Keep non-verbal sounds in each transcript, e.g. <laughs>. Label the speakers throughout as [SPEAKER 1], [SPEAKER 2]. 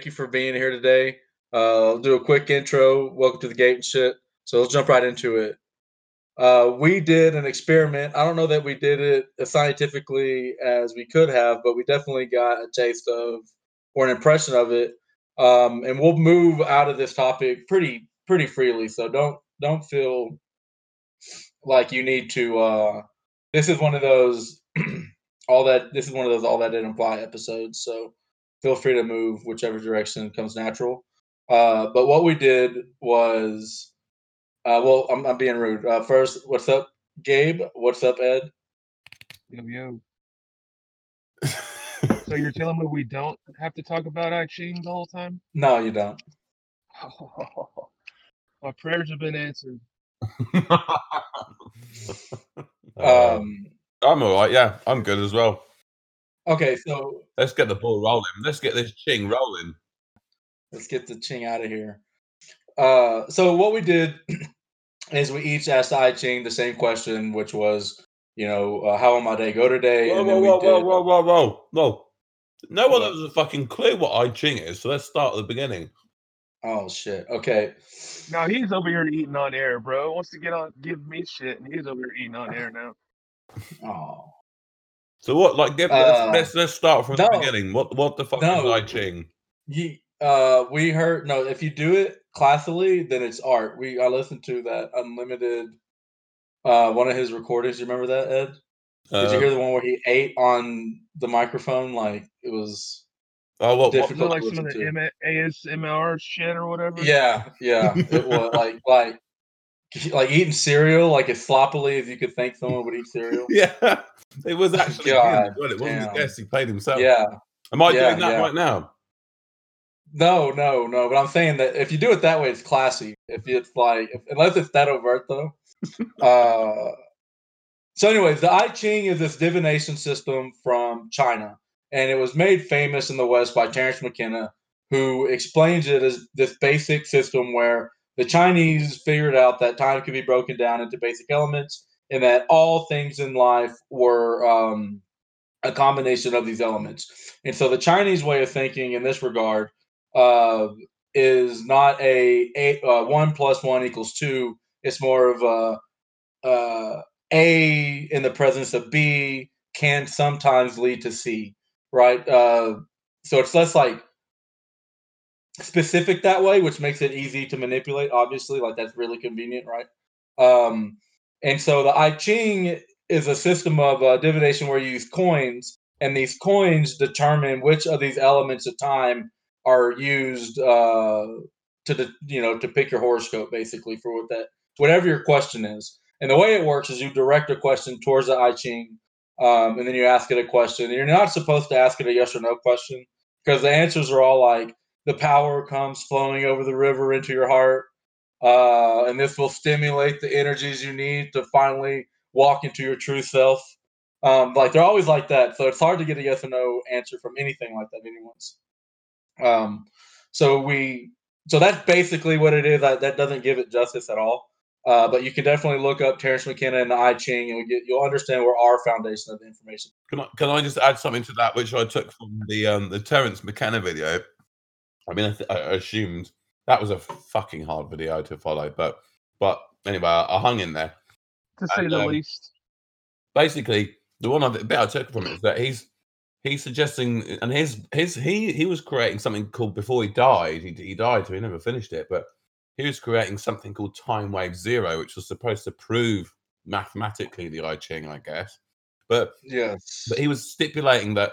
[SPEAKER 1] thank you for being here today. Uh, I'll do a quick intro. Welcome to the gate and shit. So let's jump right into it. Uh, we did an experiment. I don't know that we did it as scientifically as we could have, but we definitely got a taste of or an impression of it. Um, and we'll move out of this topic pretty pretty freely. So don't don't feel like you need to. Uh, this is one of those <clears throat> all that. This is one of those all that didn't apply episodes. So feel free to move whichever direction comes natural. Uh, but what we did was, uh, well, I'm, I'm being rude. Uh, first, what's up, Gabe? What's up, Ed?
[SPEAKER 2] Yo, yo. <laughs> so you're telling me we don't have to talk about I Ching the whole time?
[SPEAKER 1] No, you don't. <laughs>
[SPEAKER 2] My prayers have been answered. <laughs>
[SPEAKER 1] Um,
[SPEAKER 3] I'm all right. Yeah, I'm good as well.
[SPEAKER 1] Okay, so
[SPEAKER 3] Let's get the ball rolling. Let's get this ching rolling.
[SPEAKER 1] let's get the ching out of here. Uh, so what we did <clears throat> is we each asked I Ching the same question, which was, you know, uh, how will my day go today?
[SPEAKER 3] Whoa,
[SPEAKER 1] And
[SPEAKER 3] whoa,
[SPEAKER 1] then we
[SPEAKER 3] whoa, whoa,
[SPEAKER 1] did-
[SPEAKER 3] whoa, whoa, whoa, whoa. No one
[SPEAKER 1] What?
[SPEAKER 3] has a fucking clue what I ching is, so let's start at the beginning.
[SPEAKER 1] Oh shit. Okay.
[SPEAKER 2] Now he's over here eating on air, bro. Wants to get on, give me shit, and he's over here eating on air now. <laughs>
[SPEAKER 1] Oh.
[SPEAKER 3] So what? Like, give,
[SPEAKER 1] Uh,
[SPEAKER 3] let's, let's let's start from
[SPEAKER 1] no.
[SPEAKER 3] the beginning. What what the fuck
[SPEAKER 1] No.
[SPEAKER 3] is I ching?
[SPEAKER 1] Ye uh, we heard no. If you do it classically, then it's art. We I listened to that unlimited. Uh, one of his recordings. You remember that, Ed? Did
[SPEAKER 3] Uh,
[SPEAKER 1] you hear the one where he ate on the microphone? Like it was.
[SPEAKER 3] oh, what, what,
[SPEAKER 2] Is it
[SPEAKER 1] difficult
[SPEAKER 2] like
[SPEAKER 1] to
[SPEAKER 2] some of the
[SPEAKER 1] listen to.
[SPEAKER 2] M- ASMR shit or whatever?
[SPEAKER 1] Yeah, yeah. It was like like <laughs> like eating cereal, like as sloppily as you could think someone would eat cereal. <laughs>
[SPEAKER 3] yeah, it was actually him.
[SPEAKER 1] God
[SPEAKER 3] well. It wasn't guest. He played himself.
[SPEAKER 1] Yeah.
[SPEAKER 3] Am I
[SPEAKER 1] Yeah,
[SPEAKER 3] doing that
[SPEAKER 1] yeah.
[SPEAKER 3] right now?
[SPEAKER 1] No, no, no. But I'm saying that if you do it that way, it's classy. If it's like, if, unless it's that overt, though. <laughs> uh, so, anyways, the I Ching is this divination system from China, and it was made famous in the West by Terence McKenna, who explains it as this basic system where the Chinese figured out that time could be broken down into basic elements, and that all things in life were um, a combination of these elements. And so, the Chinese way of thinking in this regard uh, is not a, uh, one plus one equals two. It's more of a uh, A in the presence of B can sometimes lead to C, right? Uh, so it's less like specific that way, which makes it easy to manipulate. Obviously, like that's really convenient, right? Um, and so the I Ching is a system of uh, divination where you use coins, and these coins determine which of these elements of time are used uh, to de- you know to pick your horoscope basically for what that whatever your question is. And the way it works is you direct a question towards the I Ching, um, and then you ask it a question. You're not supposed to ask it a yes or no question because the answers are all like the power comes flowing over the river into your heart, uh, and this will stimulate the energies you need to finally walk into your true self. Um, like they're always like that, so it's hard to get a yes or no answer from anything like that anyone's. Um, so we, so that's basically what it is. That that doesn't give it justice at all. Uh, but you can definitely look up Terence McKenna and the I Ching, and you'll, get, you'll understand where our foundation of information.
[SPEAKER 3] Can I, can I just add something to that, which I took from the um, the Terence McKenna video? I mean, I, th- I assumed that was a fucking hard video to follow, but but anyway, I, I hung in there.
[SPEAKER 2] To say
[SPEAKER 3] And,
[SPEAKER 2] the
[SPEAKER 3] um,
[SPEAKER 2] least.
[SPEAKER 3] Basically, the one I, the bit I took from it is that he's he's suggesting, and his his he he was creating something called before he died. He he died, so he never finished it, but he was creating something called Timewave Zero, which was supposed to prove mathematically the I Ching, I guess. But
[SPEAKER 1] Yes.
[SPEAKER 3] but he was stipulating that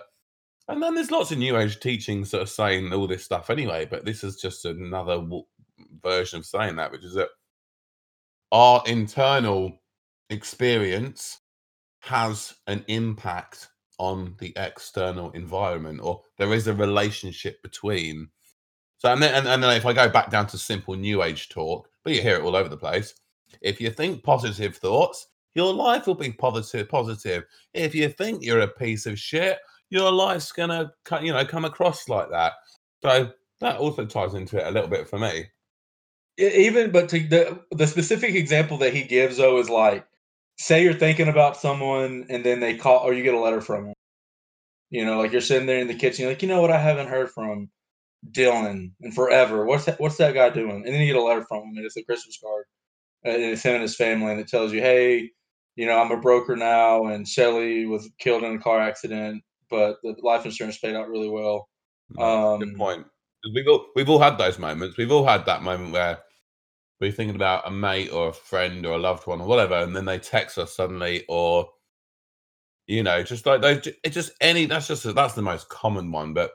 [SPEAKER 3] and then there's lots of new age teachings that are saying all this stuff anyway but this is just another w- version of saying that which is that our internal experience has an impact on the external environment or there is a relationship between. So and then, and, and then if i go back down to simple new age talk but you hear it all over the place. If you think positive thoughts your life will be positive positive. If you think you're a piece of shit your life's gonna you know come across like that so that also ties into it a little bit for me
[SPEAKER 1] even but to the the specific example that he gives though is like say you're thinking about someone and then they call or you get a letter from them You know, like you're sitting there in the kitchen, like, you know what, I haven't heard from Dylan in forever. What's that? What's that guy doing? And then you get a letter from him, and it's a Christmas card, uh, and it's him and his family, and it tells you, hey, you know, I'm a broker now, and Shelly was killed in a car accident, but the life insurance paid out really well.
[SPEAKER 3] No, Good
[SPEAKER 1] Um,
[SPEAKER 3] point. We've all we've all had those moments. We've all had that moment where we're thinking about a mate or a friend or a loved one or whatever, and then they text us suddenly, or you know, just like they, it's just any. That's just that's the most common one, but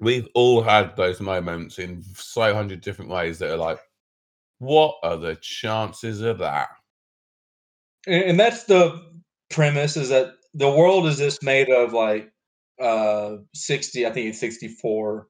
[SPEAKER 3] we've all had those moments in so hundred different ways that are like, what are the chances of that?
[SPEAKER 1] and that's the premise is that the world is just made of like uh 60 i think it's 64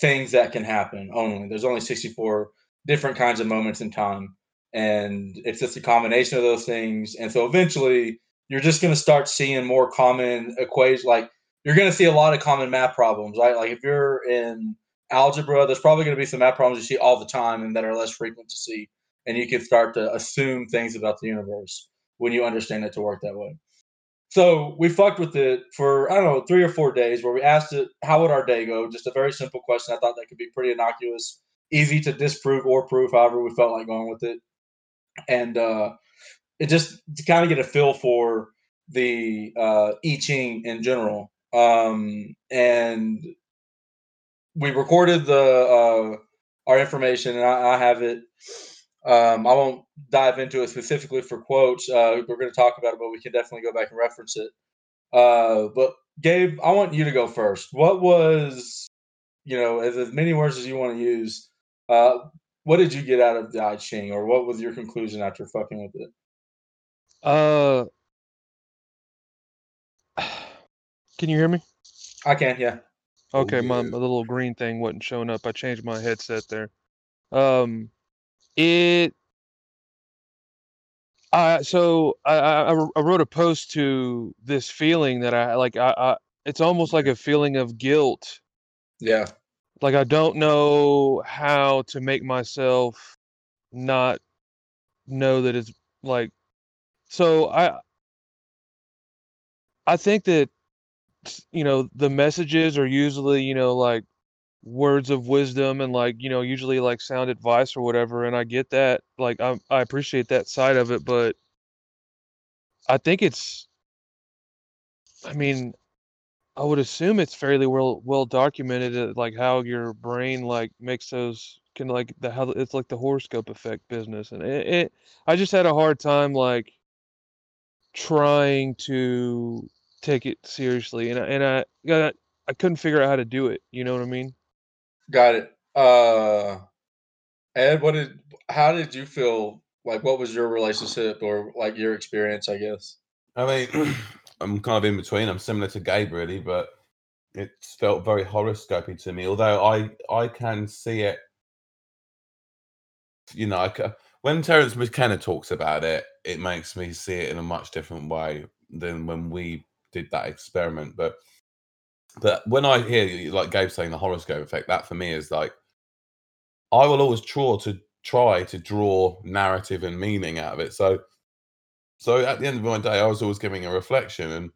[SPEAKER 1] things that can happen only there's only 64 different kinds of moments in time and it's just a combination of those things and so eventually you're just going to start seeing more common equations like you're going to see a lot of common math problems right like if you're in algebra there's probably going to be some math problems you see all the time and that are less frequent to see and you can start to assume things about the universe when you understand it to work that way. So we fucked with it for I don't know three or four days, where we asked it how would our day go. Just a very simple question. I thought that could be pretty innocuous, easy to disprove or prove, however we felt like going with it, and uh, it just to kind of get a feel for the uh, I Ching in general. Um, and we recorded the uh, our information, and I, I have it. Um, I won't dive into it specifically for quotes. Uh, we're going to talk about it, but we can definitely go back and reference it. Uh, but Gabe, I want you to go first. What was, you know, as, as many words as you want to use, uh, what did you get out of the I Ching, or what was your conclusion after fucking with it?
[SPEAKER 2] Uh, <sighs> can you hear me?
[SPEAKER 1] I can, yeah.
[SPEAKER 2] Okay, my, my little green thing wasn't showing up. I changed my headset there. Um, it. I so I, I I wrote a post to this feeling that I like. I, I it's almost like a feeling of guilt.
[SPEAKER 1] Yeah.
[SPEAKER 2] Like I don't know how to make myself not know that it's like. So I I think that you know the messages are usually you know like words of wisdom and like you know usually like sound advice or whatever and i get that like i i appreciate that side of it but i think it's i mean i would assume it's fairly well well documented uh, like how your brain like makes those can like the how it's like the horoscope effect business and it, it i just had a hard time like trying to take it seriously and I, and i got i couldn't figure out how to do it you know what i mean
[SPEAKER 1] Got it. Uh, Ed, what did? How did you feel? Like, what was your relationship or like your experience? I guess.
[SPEAKER 3] I mean, <clears throat> I'm kind of in between. I'm similar to Gabe, really, but it felt very horoscopy to me. Although I I can see it, you know, I when Terence McKenna talks about it, it makes me see it in a much different way than when we did that experiment. But but when I hear like Gabe saying the horoscope effect, that for me is like I will always try to try to draw narrative and meaning out of it. So so at the end of my day, I was always giving a reflection and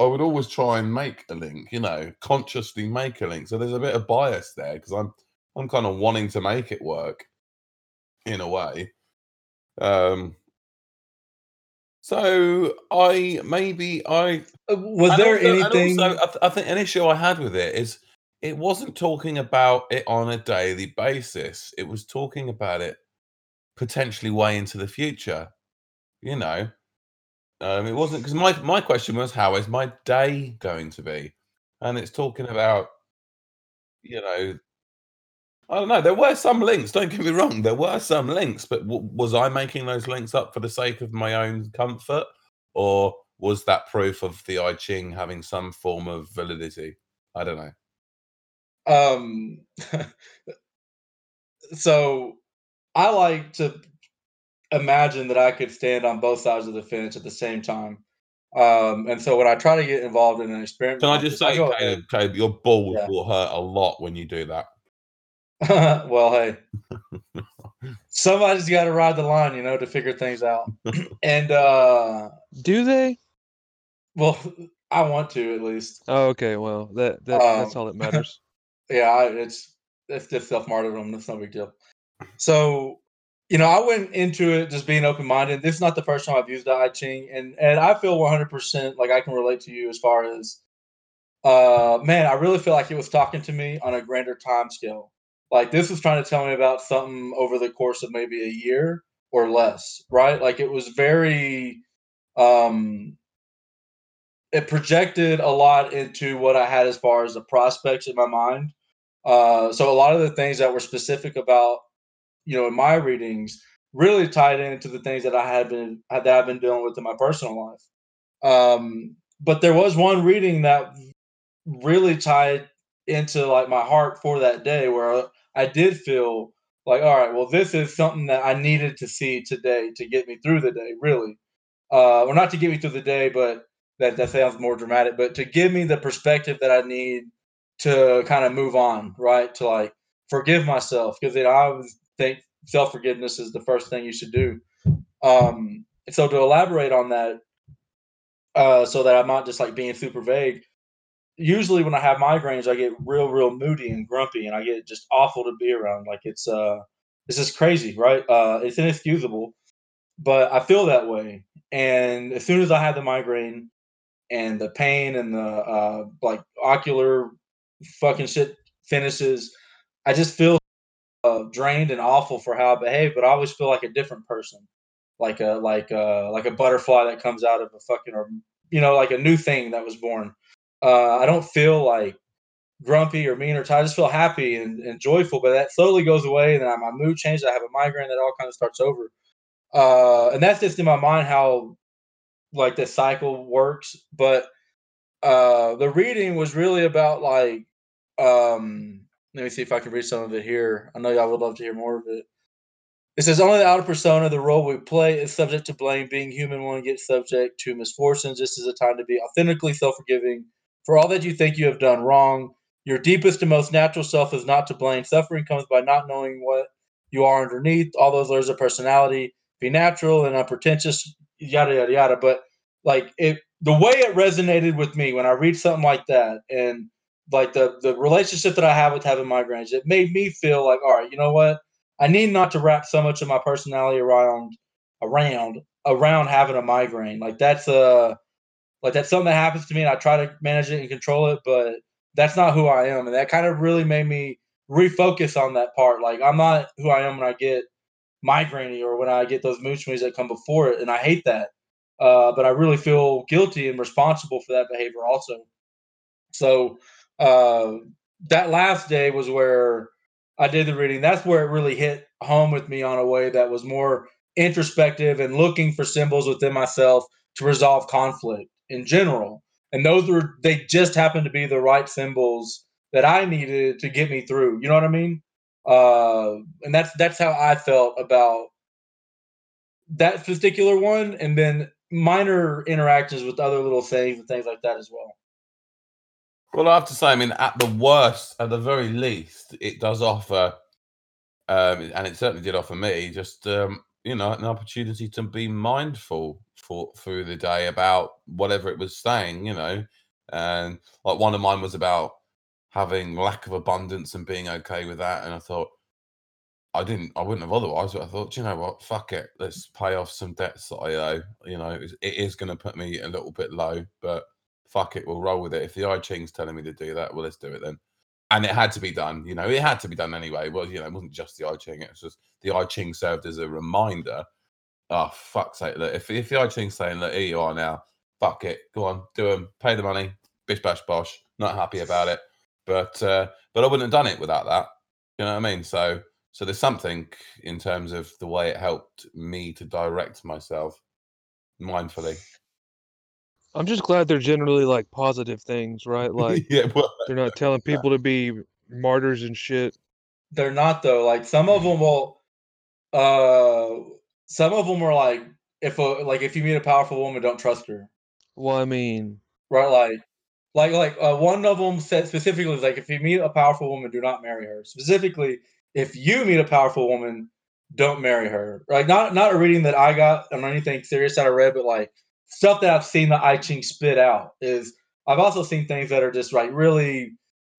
[SPEAKER 3] I would always try and make a link, you know, consciously make a link. So there's a bit of bias there because I'm I'm kind of wanting to make it work in a way. Um so I maybe I
[SPEAKER 1] Uh, Was there
[SPEAKER 3] also,
[SPEAKER 1] anything?
[SPEAKER 3] also, I, th- I think an issue I had with it is it wasn't talking about it on a daily basis. It was talking about it potentially way into the future. You know, um, it wasn't because my my question was, how is my day going to be? And it's talking about, you know, I don't know. There were some links. Don't get me wrong. There were some links, but w- was I making those links up for the sake of my own comfort, or was that proof of the I Ching having some form of validity? I don't know.
[SPEAKER 1] um <laughs> so i like to imagine that i could stand on both sides of the fence at the same time um and so when i try to get involved in an experiment
[SPEAKER 3] Can I just say,
[SPEAKER 1] go
[SPEAKER 3] Caleb, Caleb, your balls
[SPEAKER 1] Yeah.
[SPEAKER 3] will hurt a lot when you do that.
[SPEAKER 1] Ahead. <laughs> well hey somebody's got to ride the line you know to figure things out <laughs> and uh
[SPEAKER 2] do they
[SPEAKER 1] well I want to at least.
[SPEAKER 2] Oh, okay. Well, that, that that's
[SPEAKER 1] Um,
[SPEAKER 2] all that matters. <laughs>
[SPEAKER 1] yeah, it's it's just self martyrdom. That's no big deal. So, you know, I went into it just being open minded. This is not the first time I've used the I Ching, and and I feel one hundred percent like I can relate to you as far as, uh, man, I really feel like it was talking to me on a grander time scale. Like this was trying to tell me about something over the course of maybe a year or less, right? Like it was very, um, it projected a lot into what I had as far as the prospects in my mind. Uh, so a lot of the things that were specific about, you know, in my readings really tied into the things that I had been that I've been dealing with in my personal life. Um, but there was one reading that really tied into like my heart for that day where I did feel like, all right, well, this is something that I needed to see today to get me through the day, really. Uh, or not to get me through the day, but that that sounds more dramatic, but to give me the perspective that I need to kind of move on, right? To like forgive myself because you know, I think self forgiveness is the first thing you should do. Um, so to elaborate on that, uh, so that I'm not just like being super vague. Usually, when I have migraines, I get real, real moody and grumpy, and I get just awful to be around. Like it's uh, this is crazy, right? Uh, it's inexcusable, but I feel that way. And as soon as I have the migraine, and the pain and the uh, like ocular fucking shit finishes, I just feel uh, drained and awful for how I behave. But I always feel like a different person, like a like a like a butterfly that comes out of a fucking or you know like a new thing that was born. Uh, I don't feel like grumpy or mean or tired. I just feel happy and, and joyful. But that slowly goes away, and then my mood changes. I have a migraine that all kind of starts over. Uh, and that's just in my mind how like the cycle works. But uh, the reading was really about like um, let me see if I can read some of it here. I know y'all would love to hear more of it. It says only the outer persona, the role we play, is subject to blame. Being human, one gets subject to misfortunes. This is a time to be authentically self-forgiving for all that you think you have done wrong. Your deepest and most natural self is not to blame. Suffering comes by not knowing what you are underneath. All those layers of personality. Be natural and unpretentious. Yada yada yada. But like it, the way it resonated with me when I read something like that, and like the the relationship that I have with having migraines, it made me feel like, all right, you know what? I need not to wrap so much of my personality around around around having a migraine. Like that's a like that's something that happens to me, and I try to manage it and control it, but that's not who I am, and that kind of really made me refocus on that part. Like I'm not who I am when I get migraine or when I get those mood swings that come before it, and I hate that. Uh, but I really feel guilty and responsible for that behavior also. So uh, that last day was where I did the reading. That's where it really hit home with me on a way that was more introspective and looking for symbols within myself to resolve conflict in general. And those were they just happened to be the right symbols that I needed to get me through. You know what I mean? Uh, and that's that's how I felt about that particular one, and then minor interactions with other little things and things like that as well.
[SPEAKER 3] Well, I have to say, I mean, at the worst, at the very least, it does offer, um, and it certainly did offer me, just um, you know, an opportunity to be mindful for through the day about whatever it was saying, you know, and like one of mine was about having lack of abundance and being okay with that, and I thought, I didn't, I wouldn't have otherwise. But I thought, you know what, fuck it, let's pay off some debts that I owe. You know, it is going to put me a little bit low, but fuck it, we'll roll with it. If the I Ching's telling me to do that, well, let's do it then. And it had to be done. You know, it had to be done anyway. Well, you know, it wasn't just the I Ching. It was just the I Ching served as a reminder. Oh fuck's sake! Look, if if the I Ching's saying, "Look, here you are now," fuck it, go on, do them, pay the money, bish bash bosh. Not happy about it, but uh, but I wouldn't have done it without that. You know what I mean? So so there's something in terms of the way it helped me to direct myself mindfully.
[SPEAKER 2] I'm just glad they're generally like positive things, right? <laughs> Like
[SPEAKER 3] yeah, well,
[SPEAKER 2] they're not telling people to be martyrs and shit.
[SPEAKER 1] They're not though. Like some of them will. Uh, some of them are like if a like if you meet a powerful woman, don't trust her.
[SPEAKER 2] Well, I mean,
[SPEAKER 1] Right? Like, like like uh, one of them said specifically is like if you meet a powerful woman, do not marry her. Specifically, if you meet a powerful woman, don't marry her. Like not not a reading that I got or anything serious that I read, but like stuff that I've seen the I Ching spit out is I've also seen things that are just like really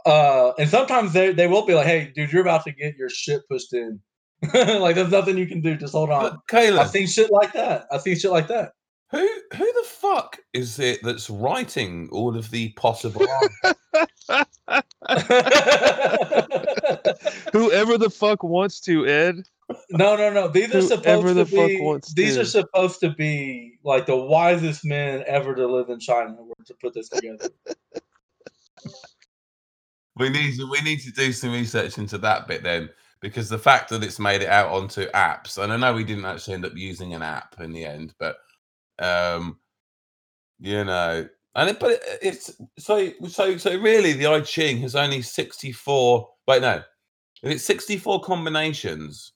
[SPEAKER 1] uh and sometimes they they will be like, hey, dude, you're about to get your shit pushed in. <laughs> like there's nothing you can do, just hold on.
[SPEAKER 3] But Caleb,
[SPEAKER 1] I've seen shit like that. I've seen shit like that.
[SPEAKER 3] who who the fuck is it that's writing all of the possible? <laughs> <laughs>
[SPEAKER 2] Whoever the fuck wants to, Ed.
[SPEAKER 1] No, no, no. These are supposed to be. These
[SPEAKER 2] to.
[SPEAKER 1] are supposed to be like the wisest men ever to live in China were to put this together.
[SPEAKER 3] we need to we need to do some research into that bit then, because the fact that it's made it out onto apps, and I know we didn't actually end up using an app in the end, but um, you know, and it, but it, it's so so so really the I Ching has only sixty four. Wait, no, it's sixty four combinations.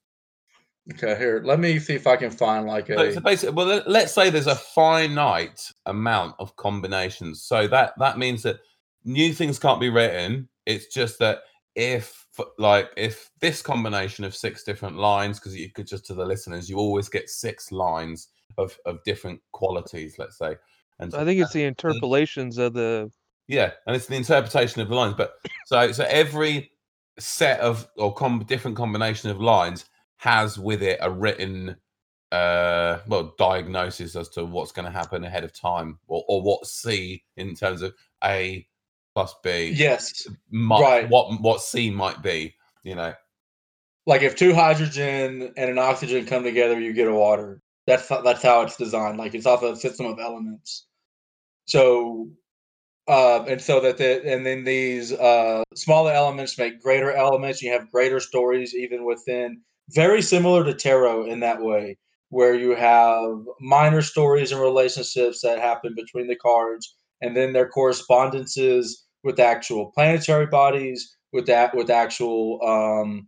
[SPEAKER 1] Okay, here. Let me see if I can find like a.
[SPEAKER 3] so basically, well, let- let's say there's a finite amount of combinations. So that that means that new things can't be written. It's just that if, like, if this combination of six different lines, because you could just to the listeners, you always get six lines of of different qualities. Let's say, and
[SPEAKER 2] I think it's the interpolations of the.
[SPEAKER 3] yeah, and it's the interpretation of the lines. But so so every set of or com- different combination of lines has with it a written uh well diagnosis as to what's going to happen ahead of time or, or what C in terms of A plus B
[SPEAKER 1] Yes,
[SPEAKER 3] might,
[SPEAKER 1] right.
[SPEAKER 3] what what C might be, you know.
[SPEAKER 1] like if two hydrogen and an oxygen come together, you get a water. That's that's how it's designed. Like it's off a system of elements. So, uh, and so that the and then these uh, smaller elements make greater elements. You have greater stories even within. Very similar to tarot in that way, where you have minor stories and relationships that happen between the cards, and then their correspondences with actual planetary bodies, with that with actual um,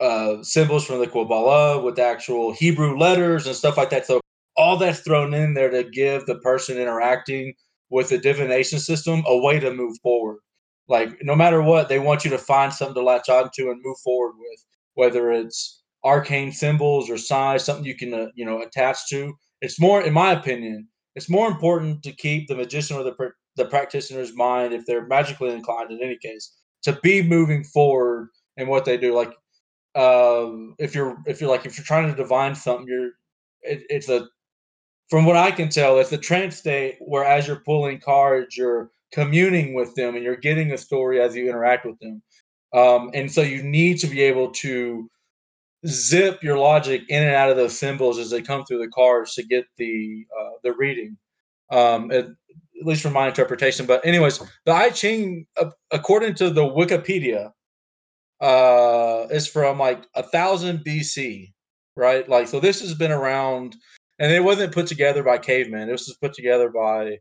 [SPEAKER 1] uh, symbols from the Kabbalah with actual Hebrew letters and stuff like that. So all that's thrown in there to give the person interacting with the divination system a way to move forward. Like no matter what, they want you to find something to latch onto and move forward with, whether it's arcane symbols or signs, something you can uh, you know attach to. It's more, in my opinion, it's more important to keep the magician or the pr- the practitioner's mind, if they're magically inclined in any case, to be moving forward in what they do. Like um, if you're if you're like if you're trying to divine something, you're it, it's a from what I can tell, it's a trance state where as you're pulling cards, you're communing with them and you're getting a story as you interact with them. Um, and so you need to be able to zip your logic in and out of those symbols as they come through the cards to get the uh, the reading. Um, at, at least from my interpretation. But anyways, the I Ching, uh, according to the Wikipedia, uh is from like a thousand BC, right? Like so this has been around and it wasn't put together by cavemen. This was put together by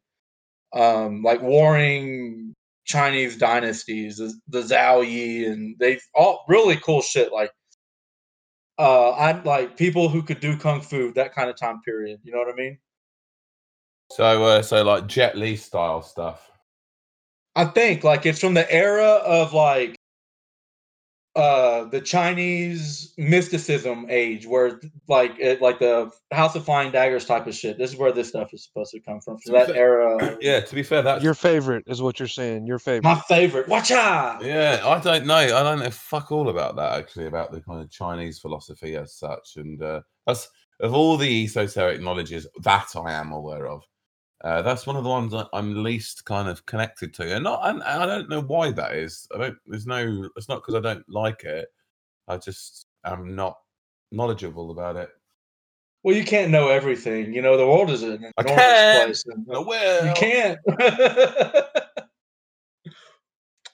[SPEAKER 1] um like warring Chinese dynasties, the, the Zhou Yi and they all really cool shit like uh I like people who could do kung fu that kind of time period, you know what I mean?
[SPEAKER 3] So uh, so like Jet Li style stuff.
[SPEAKER 1] I think like it's from the era of like uh the Chinese mysticism age where like it like the House of Flying Daggers type of shit. This is where this stuff is supposed to come from. From that era. <clears throat>
[SPEAKER 3] Yeah, to be fair, that's
[SPEAKER 2] Your favorite is what you're saying. Your favorite.
[SPEAKER 1] My favorite. Watch out.
[SPEAKER 3] Yeah, I don't know. I don't know fuck all about that actually, about the kind of Chinese philosophy as such. And uh, that's of all the esoteric knowledges that I am aware of. Uh, that's one of the ones I'm least kind of connected to, and not. And I don't know why that is. I don't. There's no. It's not because I don't like it. I just am not knowledgeable about it.
[SPEAKER 1] Well, you can't know everything. You know, the world is an
[SPEAKER 3] I
[SPEAKER 1] enormous
[SPEAKER 3] can.
[SPEAKER 1] place. and,
[SPEAKER 3] Oh, well,
[SPEAKER 1] You can't. <laughs>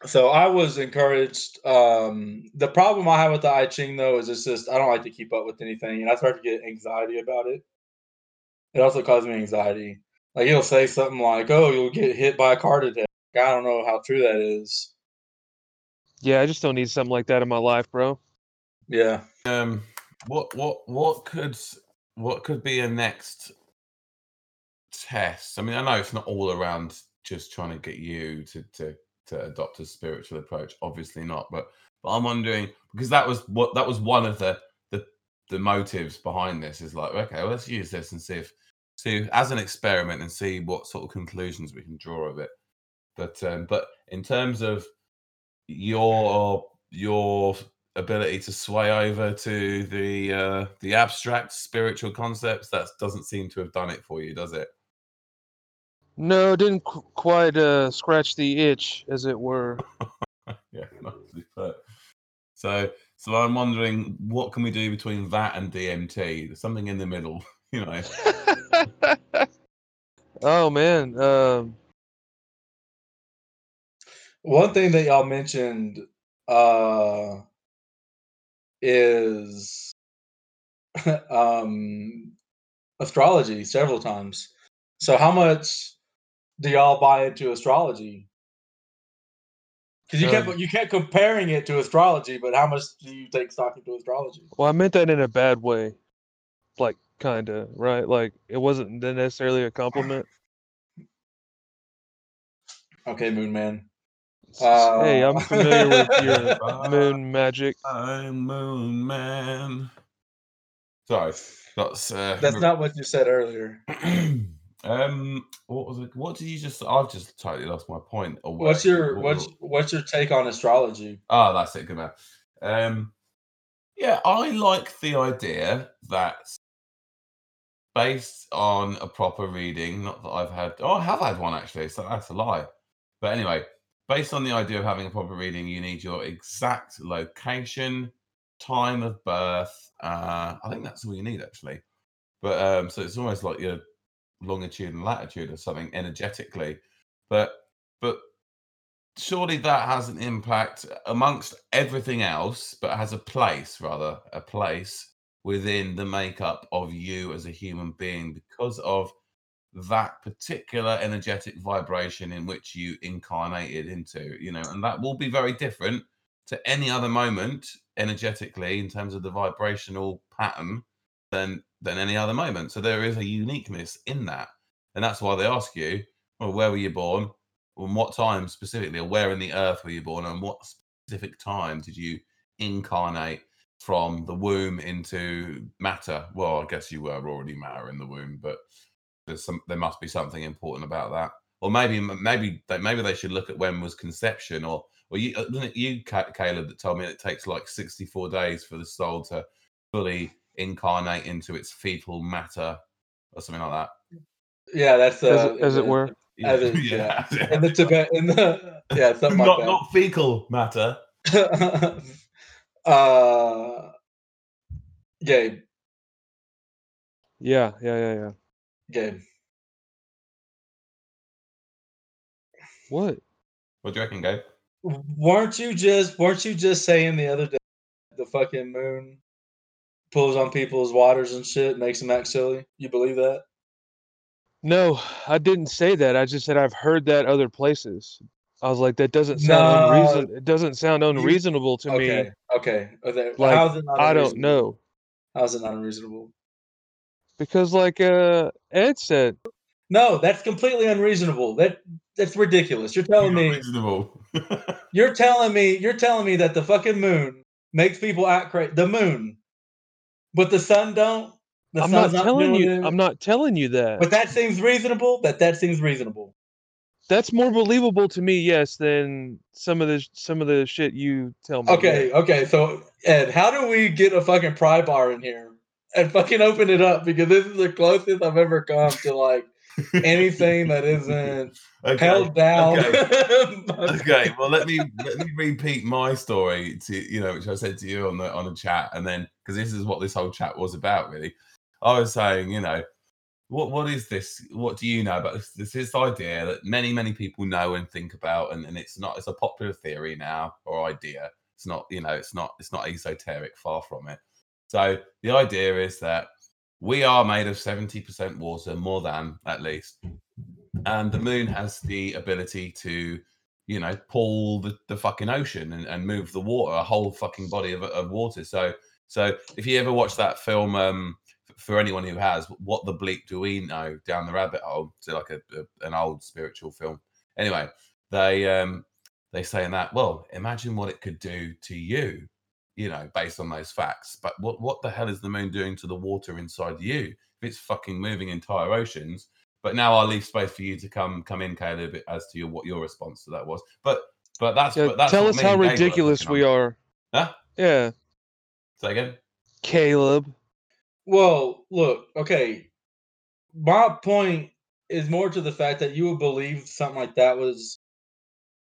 [SPEAKER 1] so I was encouraged. Um, the problem I have with the I Ching though is it's just I don't like to keep up with anything, and I start to get anxiety about it. It also causes me anxiety. Like he'll say something like, "Oh, you'll get hit by a car today." I don't know how true that is.
[SPEAKER 2] Yeah, I just don't need something like that in my life, bro.
[SPEAKER 1] Yeah.
[SPEAKER 3] Um, what what what could what could be a next test? I mean, I know it's not all around just trying to get you to to to adopt a spiritual approach. Obviously not, but but I'm wondering because that was what that was one of the the the motives behind this is like okay, well, let's use this and see if to as an experiment and see what sort of conclusions we can draw of it. But um, but in terms of your your ability to sway over to the uh, the abstract spiritual concepts, that doesn't seem to have done it for you, does it?
[SPEAKER 2] No, didn't qu- quite uh, scratch the itch, as it were. <laughs>
[SPEAKER 3] yeah, <laughs> nicely put. So, so I'm wondering, what can we do between that and DMT? There's something in the middle, <laughs> you know. <laughs>
[SPEAKER 2] oh man, um,
[SPEAKER 1] One thing that y'all mentioned uh, is <laughs> um, astrology several times. So, how much do y'all buy into astrology? Because you
[SPEAKER 2] Um,
[SPEAKER 1] kept you kept comparing it to astrology, but how much do you take stock into astrology?
[SPEAKER 2] well, I meant that in a bad way, like kinda, right? Like it wasn't necessarily a compliment.
[SPEAKER 1] Okay, Moon Man.
[SPEAKER 2] S- s- hey, I'm
[SPEAKER 1] Uh,
[SPEAKER 2] familiar with your <laughs> moon magic.
[SPEAKER 3] I'm Moon Man. Sorry, that's uh,
[SPEAKER 1] That's not what you said earlier. <clears throat>
[SPEAKER 3] um, what was it? What did you just? I've just totally lost my point. away.
[SPEAKER 1] What's your
[SPEAKER 3] What
[SPEAKER 1] what's what's your take on astrology?
[SPEAKER 3] Oh, that's it. Good man. Um, yeah, I like the idea that based on a proper reading, not that I've had, oh, I have had one actually, so that's a lie. But anyway, based on the idea of having a proper reading, you need your exact location, time of birth. Uh, I think that's all you need actually. But um, so it's almost like your longitude and latitude or something energetically. But but surely that has an impact amongst everything else, but has a place rather, a place within the makeup of you as a human being because of that particular energetic vibration in which you incarnated into, you know, and that will be very different to any other moment energetically in terms of the vibrational pattern than than any other moment. So there is a uniqueness in that. And that's why they ask you, well, where were you born? and what time specifically, or where in the earth were you born, and what specific time did you incarnate from the womb into matter? Well, I guess you were already matter in the womb, but there's some there must be something important about that. Or maybe maybe they, maybe they should look at when was conception, or or you uh, wasn't it you Caleb that told me it takes like 64 days for the soul to fully incarnate into its fetal matter or something like that.
[SPEAKER 1] Yeah, that's
[SPEAKER 2] As
[SPEAKER 1] uh,
[SPEAKER 2] it- as it
[SPEAKER 1] the-
[SPEAKER 2] were. <laughs>
[SPEAKER 1] As it- yeah. <laughs> in the Tibet in the yeah something
[SPEAKER 3] not
[SPEAKER 1] like
[SPEAKER 3] not fecal matter. <laughs>
[SPEAKER 1] that. uh, Gabe,
[SPEAKER 2] Yeah, yeah, yeah, yeah.
[SPEAKER 1] Gabe.
[SPEAKER 2] What?
[SPEAKER 3] What do you reckon, Gabe?
[SPEAKER 1] weren't you just weren't you just saying the other day the fucking moon pulls on people's waters and shit makes them act silly you believe that
[SPEAKER 2] No, I didn't say that. I just said I've heard that other places. I was like, that doesn't sound
[SPEAKER 1] No,
[SPEAKER 2] unreason. It doesn't sound unreasonable to
[SPEAKER 1] okay
[SPEAKER 2] me.
[SPEAKER 1] Okay okay
[SPEAKER 2] Like,
[SPEAKER 1] how's it not
[SPEAKER 2] I don't know
[SPEAKER 1] how's it not unreasonable
[SPEAKER 2] because, like uh, Ed said,
[SPEAKER 1] no that's completely unreasonable that that's ridiculous you're telling me
[SPEAKER 3] reasonable. <laughs>
[SPEAKER 1] you're telling me you're telling me that the fucking moon makes people act crazy the moon but the sun don't the
[SPEAKER 2] I'm not telling
[SPEAKER 1] doing
[SPEAKER 2] you.
[SPEAKER 1] it?
[SPEAKER 2] I'm not telling you that.
[SPEAKER 1] but that seems reasonable that that seems reasonable
[SPEAKER 2] That's more believable to me, yes, than some of the some of the shit you tell me.
[SPEAKER 1] Okay, okay. So Ed, how do we get a fucking pry bar in here and fucking open it up? Because this is the closest I've ever come to like anything that isn't <laughs>
[SPEAKER 3] okay.
[SPEAKER 1] held down. <laughs>
[SPEAKER 3] okay, well let me let me repeat my story to you know, which I said to you on the on the chat, and then because this is what this whole chat was about, really. I was saying, you know, what what is this? What do you know about this? This this idea that many many people know and think about, and, and it's not it's a popular theory now or idea. It's not you know it's not it's not esoteric, far from it. So the idea is that we are made of seventy percent water, more than at least, and the moon has the ability to you know pull the, the fucking ocean and, and move the water, a whole fucking body of, of water. So so if you ever watch that film, um, for anyone who has, what the bleep do we know down the rabbit hole? So like a, a an old spiritual film. Anyway, they um they say in that, well, imagine what it could do to you, you know, based on those facts. But what what the hell is the moon doing to the water inside you? it's fucking moving entire oceans. But now I'll leave space for you to come come in, Caleb, as to your, what your response to that was. But but that's,
[SPEAKER 2] Yeah,
[SPEAKER 3] but that's
[SPEAKER 2] tell us how
[SPEAKER 3] and Gabe were
[SPEAKER 2] ridiculous we are.
[SPEAKER 3] Huh?
[SPEAKER 2] Yeah,
[SPEAKER 3] Say again.
[SPEAKER 2] Caleb.
[SPEAKER 1] Well, look, okay. My point is more to the fact that you would believe something like that was.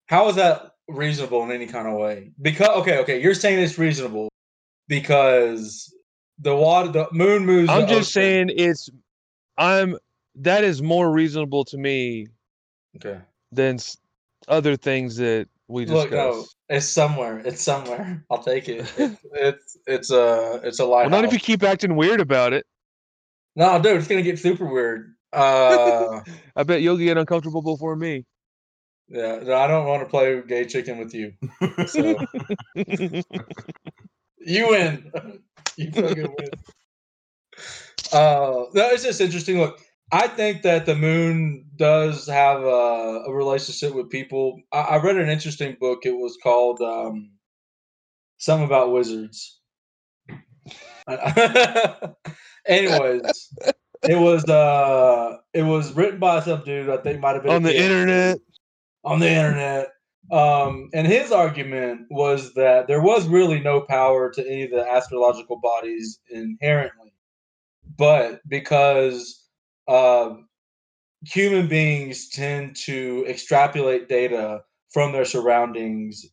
[SPEAKER 1] How is that reasonable in any kind of way? Because okay, okay, you're saying it's reasonable because the water, the moon moves.
[SPEAKER 2] I'm just
[SPEAKER 1] ocean.
[SPEAKER 2] saying it's. I'm. That is more reasonable to me
[SPEAKER 1] Okay.
[SPEAKER 2] than other things that we.
[SPEAKER 1] Look, no, it's somewhere. It's somewhere. I'll take it. <laughs> It's it's it's a it's a lie.
[SPEAKER 2] well, not if you keep acting weird about it.
[SPEAKER 1] No, dude, it's gonna get super weird. <laughs> Uh,
[SPEAKER 2] I bet you'll get uncomfortable before me.
[SPEAKER 1] yeah, no, I don't want to play gay chicken with you. So <laughs> you win. you fucking win. Uh, no, it's just interesting. Look, I think that the moon does have a, a relationship with people. I, I read an interesting book. It was called um, something about wizards. <laughs> Anyways, it was uh, it was written by some dude. I think might have been
[SPEAKER 2] On the internet.
[SPEAKER 1] on the internet. Um, and his argument was that there was really no power to any of the astrological bodies inherently, but because uh, human beings tend to extrapolate data from their surroundings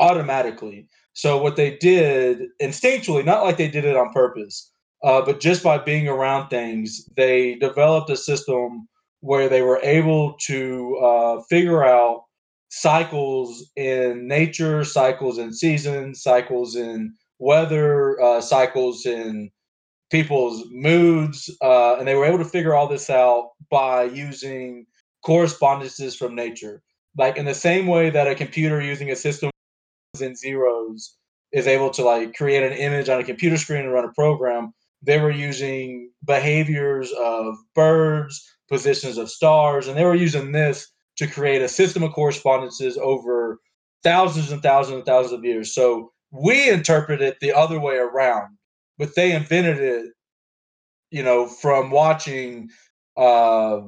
[SPEAKER 1] automatically. So what they did instinctually, not like they did it on purpose, uh, but just by being around things, they developed a system where they were able to uh, figure out cycles in nature, cycles in seasons, cycles in weather, uh, cycles in people's moods, uh, and they were able to figure all this out by using correspondences from nature. Like in the same way that a computer using a system and zeros is able to like create an image on a computer screen and run a program, they were using behaviors of birds, positions of stars, and they were using this to create a system of correspondences over thousands and thousands and thousands of years. So we interpret it the other way around, but they invented it, you know, from watching uh,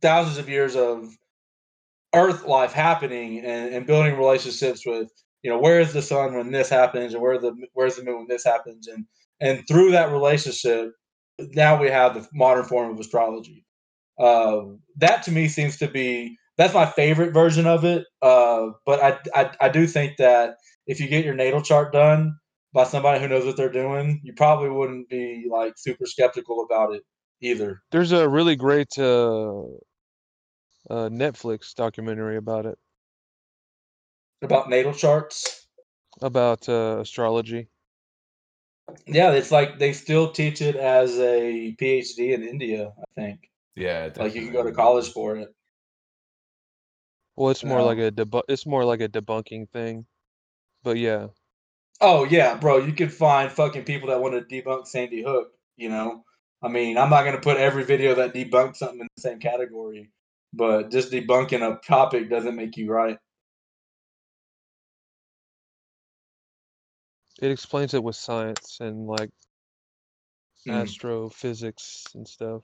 [SPEAKER 1] thousands of years of Earth life happening and, and building relationships with, you know, where is the sun when this happens, and where the where's the moon when this happens, and and through that relationship, now we have the modern form of astrology. Uh, that to me seems to be that's my favorite version of it. Uh, but I, I I do think that if you get your natal chart done by somebody who knows what they're doing, you probably wouldn't be like super skeptical about it either.
[SPEAKER 2] There's a really great uh, uh, Netflix documentary about it,
[SPEAKER 1] About natal charts,
[SPEAKER 2] about uh, astrology.
[SPEAKER 1] yeah, it's like they still teach it as a PhD in India. I think
[SPEAKER 3] Yeah,
[SPEAKER 1] like you can go to college for it.
[SPEAKER 2] Well, it's more like a debu- It's more like a debunking thing. But yeah,
[SPEAKER 1] Oh yeah, bro, you can find fucking people that want to debunk Sandy Hook. You know, I mean, I'm not gonna put every video that debunks something in the same category, but just debunking a topic doesn't make you right.
[SPEAKER 2] it explains it with science and like
[SPEAKER 1] Hmm.
[SPEAKER 2] astrophysics and stuff.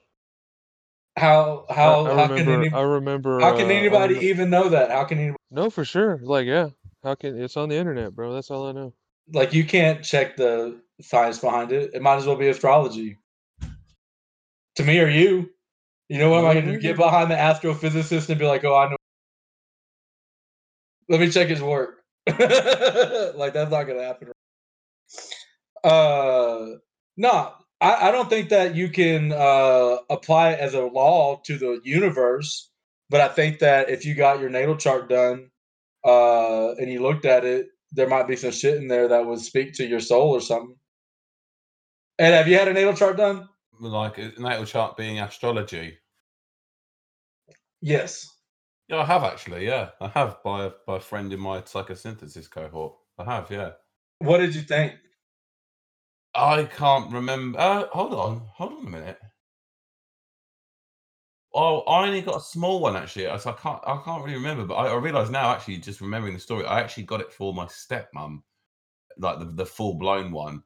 [SPEAKER 1] How how
[SPEAKER 2] I
[SPEAKER 1] how can
[SPEAKER 2] remember.
[SPEAKER 1] any,
[SPEAKER 2] I remember.
[SPEAKER 1] how can
[SPEAKER 2] uh, I
[SPEAKER 1] anybody
[SPEAKER 2] remem-
[SPEAKER 1] even know that? How can anybody
[SPEAKER 2] No, for sure. Like, yeah. How can it's on the internet, bro? That's all I know.
[SPEAKER 1] Like you can't check the science behind it. It might as well be astrology. To me or you. You know what am I gonna do? Get behind the astrophysicist and be like, oh I know let me check his work. <laughs> like that's not gonna happen. Uh no, I, I don't think that you can uh apply it as a law to the universe, but I think that if you got your natal chart done uh and you looked at it, there might be some shit in there that would speak to your soul or something. And have you had a natal chart done?
[SPEAKER 3] Like a natal chart being astrology.
[SPEAKER 1] Yes.
[SPEAKER 3] Yeah, I have actually. Yeah, I have by a, by a friend in my psychosynthesis cohort. I have. Yeah.
[SPEAKER 1] What did you think?
[SPEAKER 3] I can't remember. Uh, hold on, hold on a minute. Oh, I only got a small one actually. So I can't, I can't really remember. But I, I realise now, actually, just remembering the story, I actually got it for my stepmom, like the, the full blown one.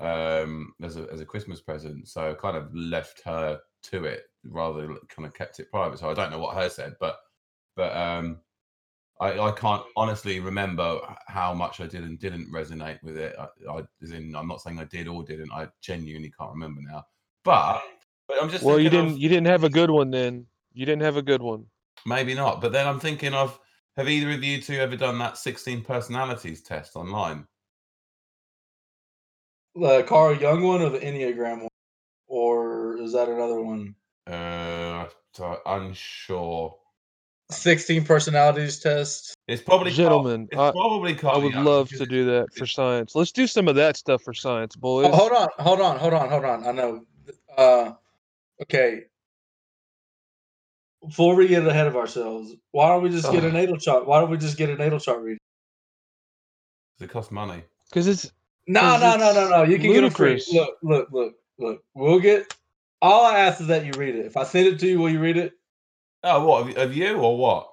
[SPEAKER 3] um, as a as a Christmas present. So I kind of left her to it rather kind of kept it private. So I don't know what her said, but but um, I I can't honestly remember how much I did and didn't resonate with it. I, I as in I'm not saying I did or didn't. I genuinely can't remember now. But but I'm just
[SPEAKER 2] Well, you didn't
[SPEAKER 3] of-
[SPEAKER 2] you didn't have a good one then. You didn't have a good one.
[SPEAKER 3] maybe not. But then I'm thinking of have either of you two ever done that 16 personalities test online?
[SPEAKER 1] The Carl Jung one or the Enneagram one, or is that another one?
[SPEAKER 3] Uh, so unsure.
[SPEAKER 1] Sixteen personalities test.
[SPEAKER 3] It's probably Carl-
[SPEAKER 2] Gentlemen,
[SPEAKER 3] it's
[SPEAKER 2] I-
[SPEAKER 3] probably
[SPEAKER 2] I would
[SPEAKER 3] Jung,
[SPEAKER 2] love to do that for science. Let's do some of that stuff for science, boys.
[SPEAKER 1] Oh, hold on, hold on, hold on, hold on. I know. Uh, okay. Before we get ahead of ourselves, why don't we just get a natal chart? Why don't we just get a natal chart reading?
[SPEAKER 3] It costs money.
[SPEAKER 2] Because it's
[SPEAKER 1] No,
[SPEAKER 2] 'Cause
[SPEAKER 1] no, no, no,
[SPEAKER 2] it's
[SPEAKER 1] no. You can get a free. Look, look, look, look. We'll get. All I ask is that you read it. If I send it to you, will you read it?
[SPEAKER 3] Oh, what of, of you or what?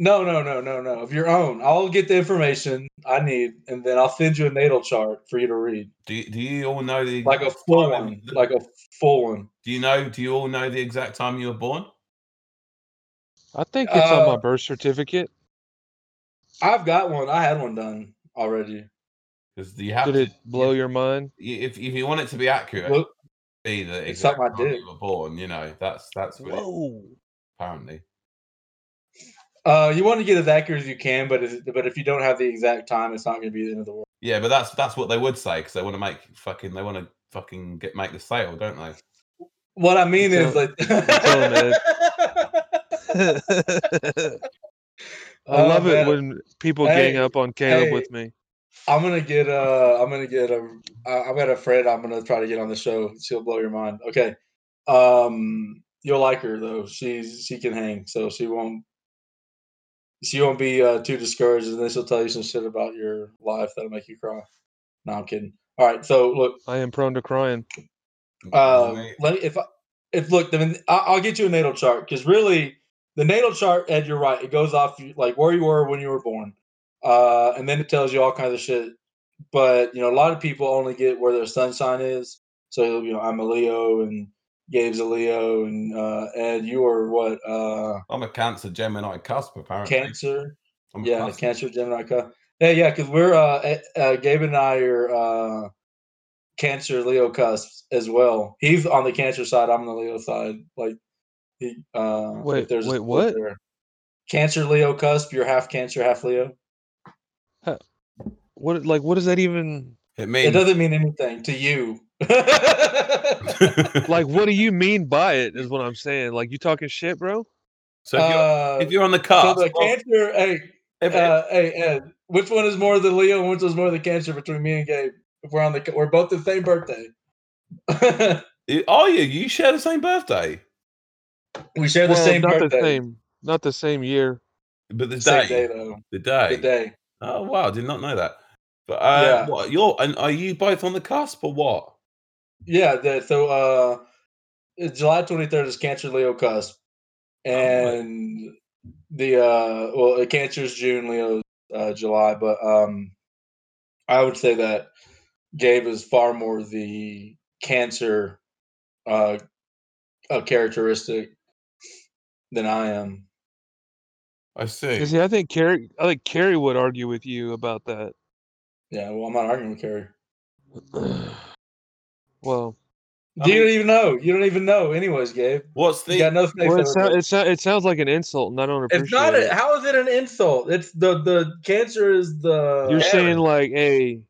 [SPEAKER 1] No, no, no, no, no. Of your own. I'll get the information I need, and then I'll send you a natal chart for you to read,
[SPEAKER 3] Do you, do you all know the
[SPEAKER 1] like a
[SPEAKER 3] exact
[SPEAKER 1] full
[SPEAKER 3] time
[SPEAKER 1] one,
[SPEAKER 3] of-
[SPEAKER 1] like a full one.
[SPEAKER 3] Do you know? Do you all know the exact time you were born?
[SPEAKER 2] I think it's on my
[SPEAKER 1] Uh,
[SPEAKER 2] birth certificate.
[SPEAKER 1] I've got one. I had one done already.
[SPEAKER 3] Because you have
[SPEAKER 2] Did
[SPEAKER 3] to.
[SPEAKER 2] it blow your mind?
[SPEAKER 3] If if you want it to be accurate,
[SPEAKER 1] Look,
[SPEAKER 3] be the
[SPEAKER 1] it's
[SPEAKER 3] exact
[SPEAKER 1] something I
[SPEAKER 3] time you were born. You know, that's that's what it,
[SPEAKER 2] Whoa.
[SPEAKER 3] apparently.
[SPEAKER 1] Uh, you want to get as accurate as you can, but if, but if you don't have the exact time, it's not going to be the end of the world.
[SPEAKER 3] Yeah, but that's that's what they would say because they want to make fucking they want to fucking get make the sale, don't they?
[SPEAKER 1] What I mean
[SPEAKER 2] You
[SPEAKER 1] is
[SPEAKER 2] tell-
[SPEAKER 1] like.
[SPEAKER 2] tell 'em, <laughs> <laughs> I
[SPEAKER 1] Oh,
[SPEAKER 2] love it when people gang up on Caleb
[SPEAKER 1] hey.
[SPEAKER 2] with me.
[SPEAKER 1] I'm gonna get uh I'm gonna get a I've got a friend I'm gonna try to get on the show. She'll blow your mind. Okay. Um you'll like her though. She's she can hang, so she won't she won't be uh, too discouraged and then she'll tell you some shit about your life that'll make you cry. No, I'm kidding. All right, so look,
[SPEAKER 2] I am prone to crying.
[SPEAKER 1] um,
[SPEAKER 3] Mate,
[SPEAKER 1] let me, if I, if look, then I- I'll get you a natal chart because really the natal chart, Ed, you're right. It goes off you- like where you were when you were born, uh, and then it tells you all kinds of shit. But you know, a lot of people only get where their sun sign is. So you know, I'm a Leo and Gabe's a Leo, and uh, Ed, you are what? Uh,
[SPEAKER 3] I'm a Cancer Gemini cusp apparently.
[SPEAKER 1] Cancer.
[SPEAKER 3] I'm
[SPEAKER 1] Yeah,
[SPEAKER 3] cusp.
[SPEAKER 1] Cancer, Gemini. Cu- Yeah, yeah, because we're uh, eh, uh, Gabe and I are uh, Cancer, Leo cusps as well. He's on the Cancer side. I'm on the Leo side. Like, he, uh,
[SPEAKER 2] Wait,
[SPEAKER 1] there's
[SPEAKER 2] wait,
[SPEAKER 1] split
[SPEAKER 2] what?
[SPEAKER 1] there. Cancer, Leo cusp. You're half Cancer, half Leo. Huh.
[SPEAKER 2] What like what does that even
[SPEAKER 3] It
[SPEAKER 1] It doesn't mean anything to you. <laughs>
[SPEAKER 2] like what do you mean by it is what I'm saying. Like you talking shit, bro?
[SPEAKER 3] so if you're,
[SPEAKER 1] uh,
[SPEAKER 3] if you're on the
[SPEAKER 1] so
[SPEAKER 3] cusp,
[SPEAKER 1] the
[SPEAKER 3] of-
[SPEAKER 1] Cancer. Hey,
[SPEAKER 3] if-
[SPEAKER 1] uh, hey, Ed. Which one is more the Leo? and Which one's more the Cancer between me and Gabe? If we're on the, we're both the same birthday.
[SPEAKER 3] if- are you? You share the same birthday,
[SPEAKER 1] we share the
[SPEAKER 2] Well,
[SPEAKER 1] same
[SPEAKER 2] not
[SPEAKER 1] birthday.
[SPEAKER 2] the same not the same year.
[SPEAKER 3] but the
[SPEAKER 1] Same
[SPEAKER 3] day,
[SPEAKER 1] day though.
[SPEAKER 3] the day.
[SPEAKER 1] The day.
[SPEAKER 3] Oh wow, did not know that. But uh,
[SPEAKER 1] Yeah.
[SPEAKER 3] what you're and are you both on the cusp or what?
[SPEAKER 1] Yeah. The, so uh, July twenty third is Cancer Leo cusp,
[SPEAKER 3] right.
[SPEAKER 1] and the uh, well, Cancer's June, Leo's uh, July, but um, I would say that Gabe is far more the Cancer uh, uh characteristic than I am.
[SPEAKER 3] I see.
[SPEAKER 2] See, I think Carrie I think Carrie would argue with you about that.
[SPEAKER 1] Yeah. Well, I'm not arguing with Carrie. <sighs> <sighs>
[SPEAKER 2] well,
[SPEAKER 3] I
[SPEAKER 1] you
[SPEAKER 3] mean-
[SPEAKER 1] don't even know. You don't even know. Anyways, Gabe,
[SPEAKER 3] What's
[SPEAKER 1] you
[SPEAKER 3] the
[SPEAKER 1] got no
[SPEAKER 2] well it,
[SPEAKER 1] over
[SPEAKER 2] sound, it, sound, it sounds like an insult and I don't appreciate
[SPEAKER 1] It's not.
[SPEAKER 2] it.
[SPEAKER 1] How is it an insult? It's the the cancer is the.
[SPEAKER 2] You're saying like, hey,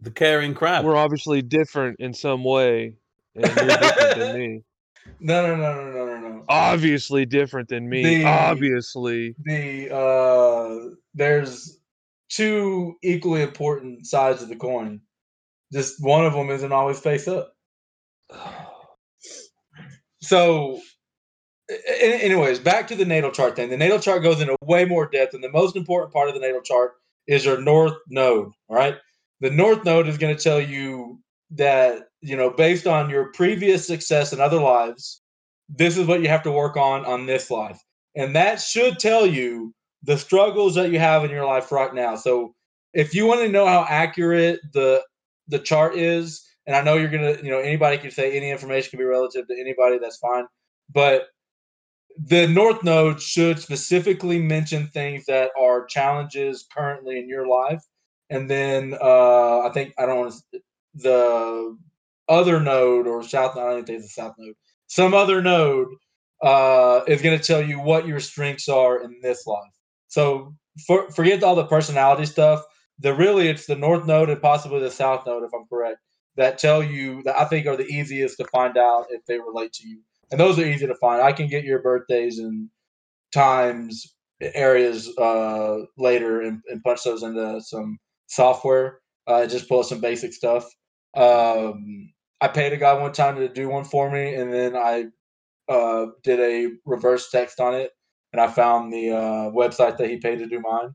[SPEAKER 3] the caring crab?
[SPEAKER 2] we're obviously different in some way, and you're different than me. <laughs>
[SPEAKER 1] no, no, no, no, no, no, no.
[SPEAKER 2] Obviously different than me.
[SPEAKER 1] The-
[SPEAKER 2] Obviously.
[SPEAKER 1] The uh, there's two equally important sides of the coin. Just one of them isn't always face up. So, anyways, back to the natal chart thing. The natal chart goes into way more depth, and the most important part of the natal chart is your north node. All right, the north node is going to tell you that you know based on your previous success in other lives, this is what you have to work on on this life, and that should tell you the struggles that you have in your life right now. So, if you want to know how accurate the the chart is, and I know you're gonna, you know, anybody can say any information can be relative to anybody. That's fine, but the North Node should specifically mention things that are challenges currently in your life, and then uh, I think I don't want to the other node or South. I don't think it's the South Node. Some other node uh, is going to tell you what your strengths are in this life. So for, forget all the personality stuff. The really it's the North Node and possibly the South Node, if I'm correct, that tell you that I think are the easiest to find out if they relate to you and those are easy to find. I can get your birthdays and times areas uh, later and, and, punch those into some software. Uh, just pull some basic stuff. Um, I paid a guy one time to do one for me, and then I uh, did a reverse text on it, and I found the uh, website that he paid to do mine.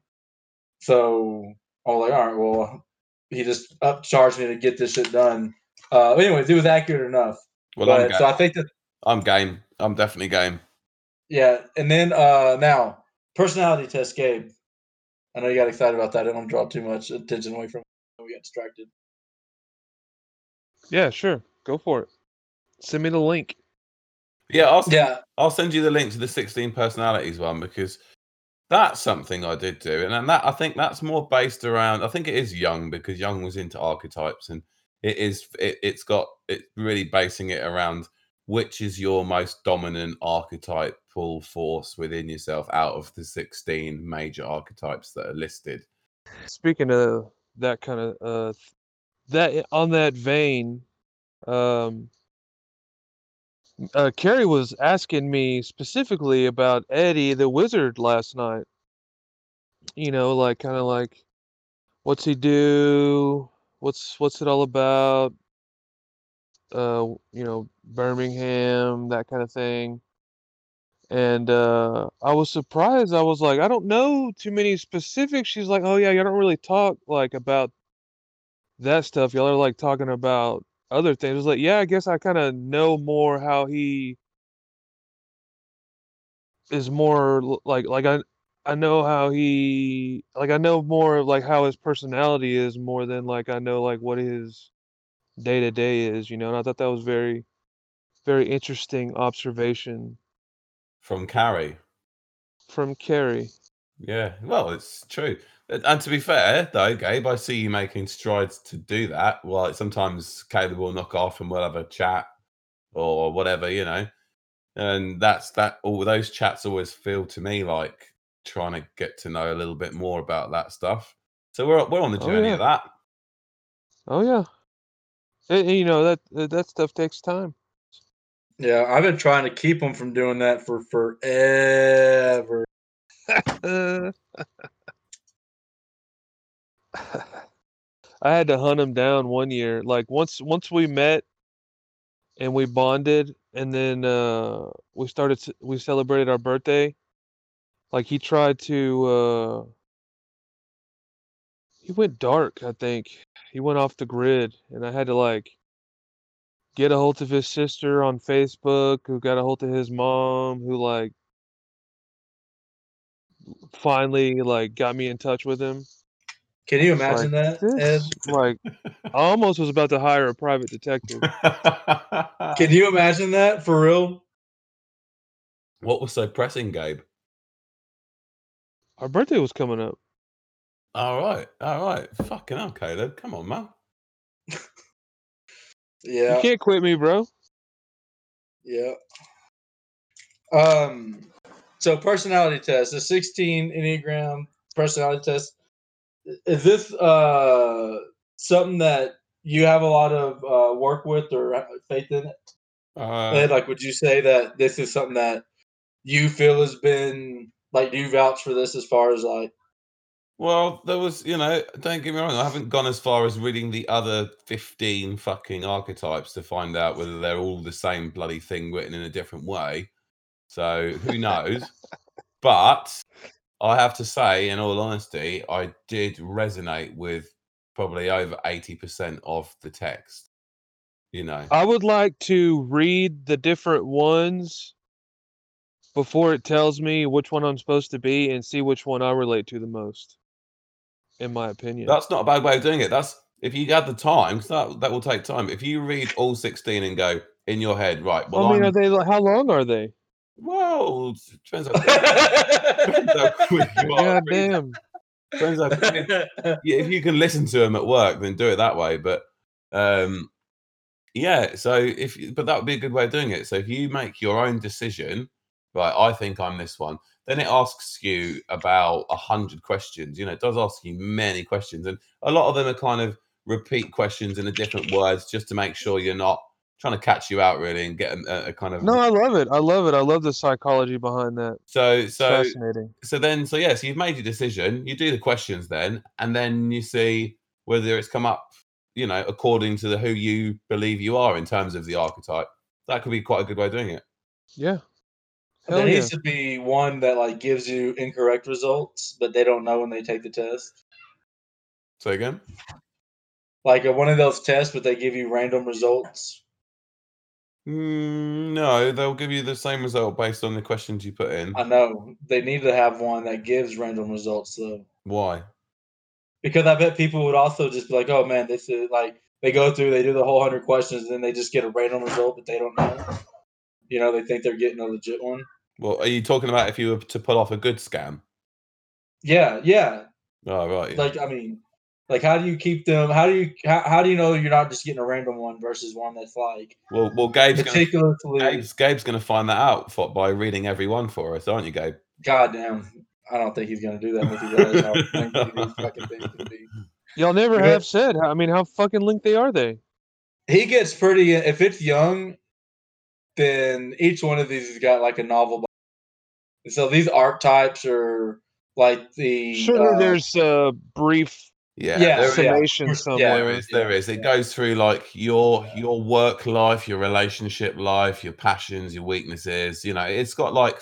[SPEAKER 1] So I was like, all right, well, he just upcharged me to get this shit done. Uh, anyways, it was accurate enough. Well, but, so I think that
[SPEAKER 3] I'm game. I'm definitely game.
[SPEAKER 1] Yeah, and then uh now personality test, Gabe. I know you got excited about that. I don't want to draw too much attention away from. It. We got distracted.
[SPEAKER 2] Yeah, sure. Go for it. Send me the link.
[SPEAKER 3] Yeah, I'll send, yeah. I'll send you the link to the 16 personalities one because that's something I did do, and, and that I think that's more based around. I think it is Jung because Jung was into archetypes, and it is it, it's got it's really basing it around which is your most dominant archetypal force within yourself out of the 16 major archetypes that are listed
[SPEAKER 2] speaking of that kind of uh that on that vein um uh carrie was asking me specifically about eddie the wizard last night you know like kind of like what's he do what's what's it all about uh, you know, Birmingham, that kind of thing. And uh, I was surprised. I was like, I don't know too many specifics. She's like, Oh yeah, you don't really talk like about that stuff. Y'all are like talking about other things. I was like, yeah, I guess I kind of know more how he is more like like I I know how he like I know more like how his personality is more than like I know like what his day to day is, you know. And I thought that was very, very interesting observation
[SPEAKER 3] from Carrie.
[SPEAKER 2] From Carrie.
[SPEAKER 3] Yeah, well, it's true. And to be fair, though, Gabe, I see you making strides to do that. Well, sometimes Caleb will knock off and we'll have a chat or whatever, you know. And that's that. All those chats always feel to me like trying to get to know a little bit more about that stuff. So we're we're on the oh, journey oh, yeah. of that.
[SPEAKER 2] Oh yeah, and, you know that that stuff takes time.
[SPEAKER 1] Yeah, I've been trying to keep them from doing that for forever. <laughs> <laughs> <laughs>
[SPEAKER 2] I had to hunt him down one year. Like once once we met and we bonded and then uh we started we celebrated our birthday. Like he tried to uh he went dark, I think he went off the grid, and I had to like get a hold of his sister on Facebook, who got a hold of his mom, who like finally like got me in touch with him.
[SPEAKER 1] Can you imagine like, that, Ed?
[SPEAKER 2] Like, I almost was about to hire a private detective. <laughs>
[SPEAKER 1] Can you imagine that for real?
[SPEAKER 3] What was so pressing, Gabe?
[SPEAKER 2] Our birthday was coming up.
[SPEAKER 3] All right, all right. Fucking hell, Caleb. Come on, man. <laughs>
[SPEAKER 1] yeah.
[SPEAKER 2] You can't quit me, bro.
[SPEAKER 1] Yeah. Um. So personality test, the 16 Enneagram personality test. Is this uh something that you have a lot of uh, work with or faith in it? Uh, Ed, like, would you say that this is something that you feel has been like? Do you vouch for this as far as like
[SPEAKER 3] well, there was, you know, don't get me wrong, I haven't gone as far as reading the other 15 fucking archetypes to find out whether they're all the same bloody thing written in a different way. So who knows? <laughs> but I have to say, in all honesty, I did resonate with probably over 80% of the text. You know,
[SPEAKER 2] I would like to read the different ones before it tells me which one I'm supposed to be and see which one I relate to the most in my opinion.
[SPEAKER 3] That's not a bad way of doing it. That's if you had the time, 'cause that that will take time. If you read all sixteen and go in your head, right? Well,
[SPEAKER 2] I mean,
[SPEAKER 3] I'm,
[SPEAKER 2] are they? How long are they?
[SPEAKER 3] Well, it depends how quick, depends how quick you are.
[SPEAKER 2] God damn.
[SPEAKER 3] Depends how yeah, if you can listen to them at work, then do it that way. But um, yeah, so if you- but that would be a good way of doing it. So if you make your own decision, right? I think I'm this one. Then it asks you about a hundred questions. You know, it does ask you many questions, and a lot of them are kind of repeat questions in a different words, just to make sure you're not trying to catch you out really and get a, a kind of
[SPEAKER 2] No, I love it. I love it. I love the psychology behind that.
[SPEAKER 3] so so
[SPEAKER 2] fascinating.
[SPEAKER 3] so then so yeah so you've made your decision you do the questions then and then you see whether it's come up you know according to the who you believe you are in terms of the archetype that could be quite a good way of doing it
[SPEAKER 2] Yeah. Hell
[SPEAKER 1] there
[SPEAKER 2] yeah.
[SPEAKER 1] needs to be one that like gives you incorrect results, but they don't know when they take the test.
[SPEAKER 3] so again
[SPEAKER 1] Like uh, one of those tests, but they give you random results.
[SPEAKER 3] Mm, no they'll give you the same result based on the questions you put in
[SPEAKER 1] I know they need to have one that gives random results though,
[SPEAKER 3] why
[SPEAKER 1] because I bet people would also just be like, "Oh man, this is like." They go through, they do the whole hundred questions, and then they just get a random result that they don't know. You know, they think they're getting a legit one.
[SPEAKER 3] well are you talking about if you were to pull off a good scam
[SPEAKER 1] Yeah, yeah.
[SPEAKER 3] oh right yeah.
[SPEAKER 1] Like I mean, like how do you keep them? How do you how, how do you know you're not just getting a random one versus one that's like
[SPEAKER 3] well well gabe's gonna, gabe's, gabe's gonna find that out for, by reading every one for us aren't you gabe
[SPEAKER 1] Goddamn, I don't think he's gonna do that with you guys. How lengthy these fucking things can be.
[SPEAKER 2] Y'all never
[SPEAKER 1] Yeah.
[SPEAKER 2] have said. I mean, how fucking linked they are they?
[SPEAKER 1] He gets pretty. If it's Jung, then each one of these has got like a novel. So these archetypes are like the
[SPEAKER 2] Sure,
[SPEAKER 1] uh,
[SPEAKER 2] there's a brief
[SPEAKER 3] yeah,
[SPEAKER 1] Yeah,
[SPEAKER 3] there-
[SPEAKER 1] so- yeah.
[SPEAKER 2] summation
[SPEAKER 1] Yeah,
[SPEAKER 2] somewhere.
[SPEAKER 3] There is, there It
[SPEAKER 1] yeah.
[SPEAKER 3] goes through like your your work life, your relationship life, your passions, your weaknesses. You know, it's got like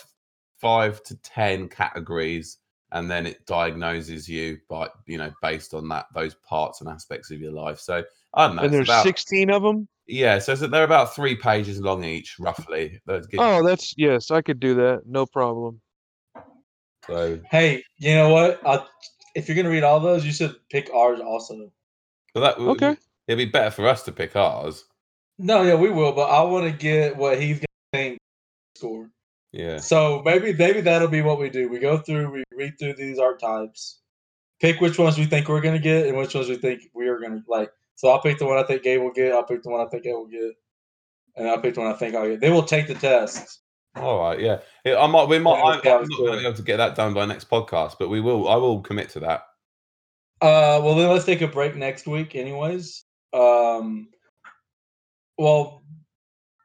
[SPEAKER 3] five to ten categories, and then it diagnoses you by you know based on that those parts and aspects of your life. So I don't know.
[SPEAKER 2] and there's
[SPEAKER 3] about,
[SPEAKER 2] 16 of them.
[SPEAKER 3] yeah, so it's- they're about three pages long each, roughly. That gives-
[SPEAKER 2] Oh, that's yes, I could do that. No problem.
[SPEAKER 3] So,
[SPEAKER 1] Hey, you know what? i if you're gonna read all those, you should pick ours also.
[SPEAKER 3] but that would-
[SPEAKER 2] Okay.
[SPEAKER 3] It'd be better for us to pick ours.
[SPEAKER 1] No, yeah, we will, but I want to get what he's gonna think score.
[SPEAKER 3] Yeah.
[SPEAKER 1] So maybe maybe that'll be what we do. We go through, we read through these archetypes, pick which ones we think we're gonna get and which ones we think we are gonna like. So I'll pick the one I think Gabe will get. I'll pick the one I think Gabe will get, and I'll pick the one I think I'll get. They will take the test.
[SPEAKER 3] All right. Yeah. I might. We might. I'm, I'm not going to be able to get that done by next podcast, but we will. I will commit to that.
[SPEAKER 1] Uh, well then let's take a break next week, anyways. Um, well,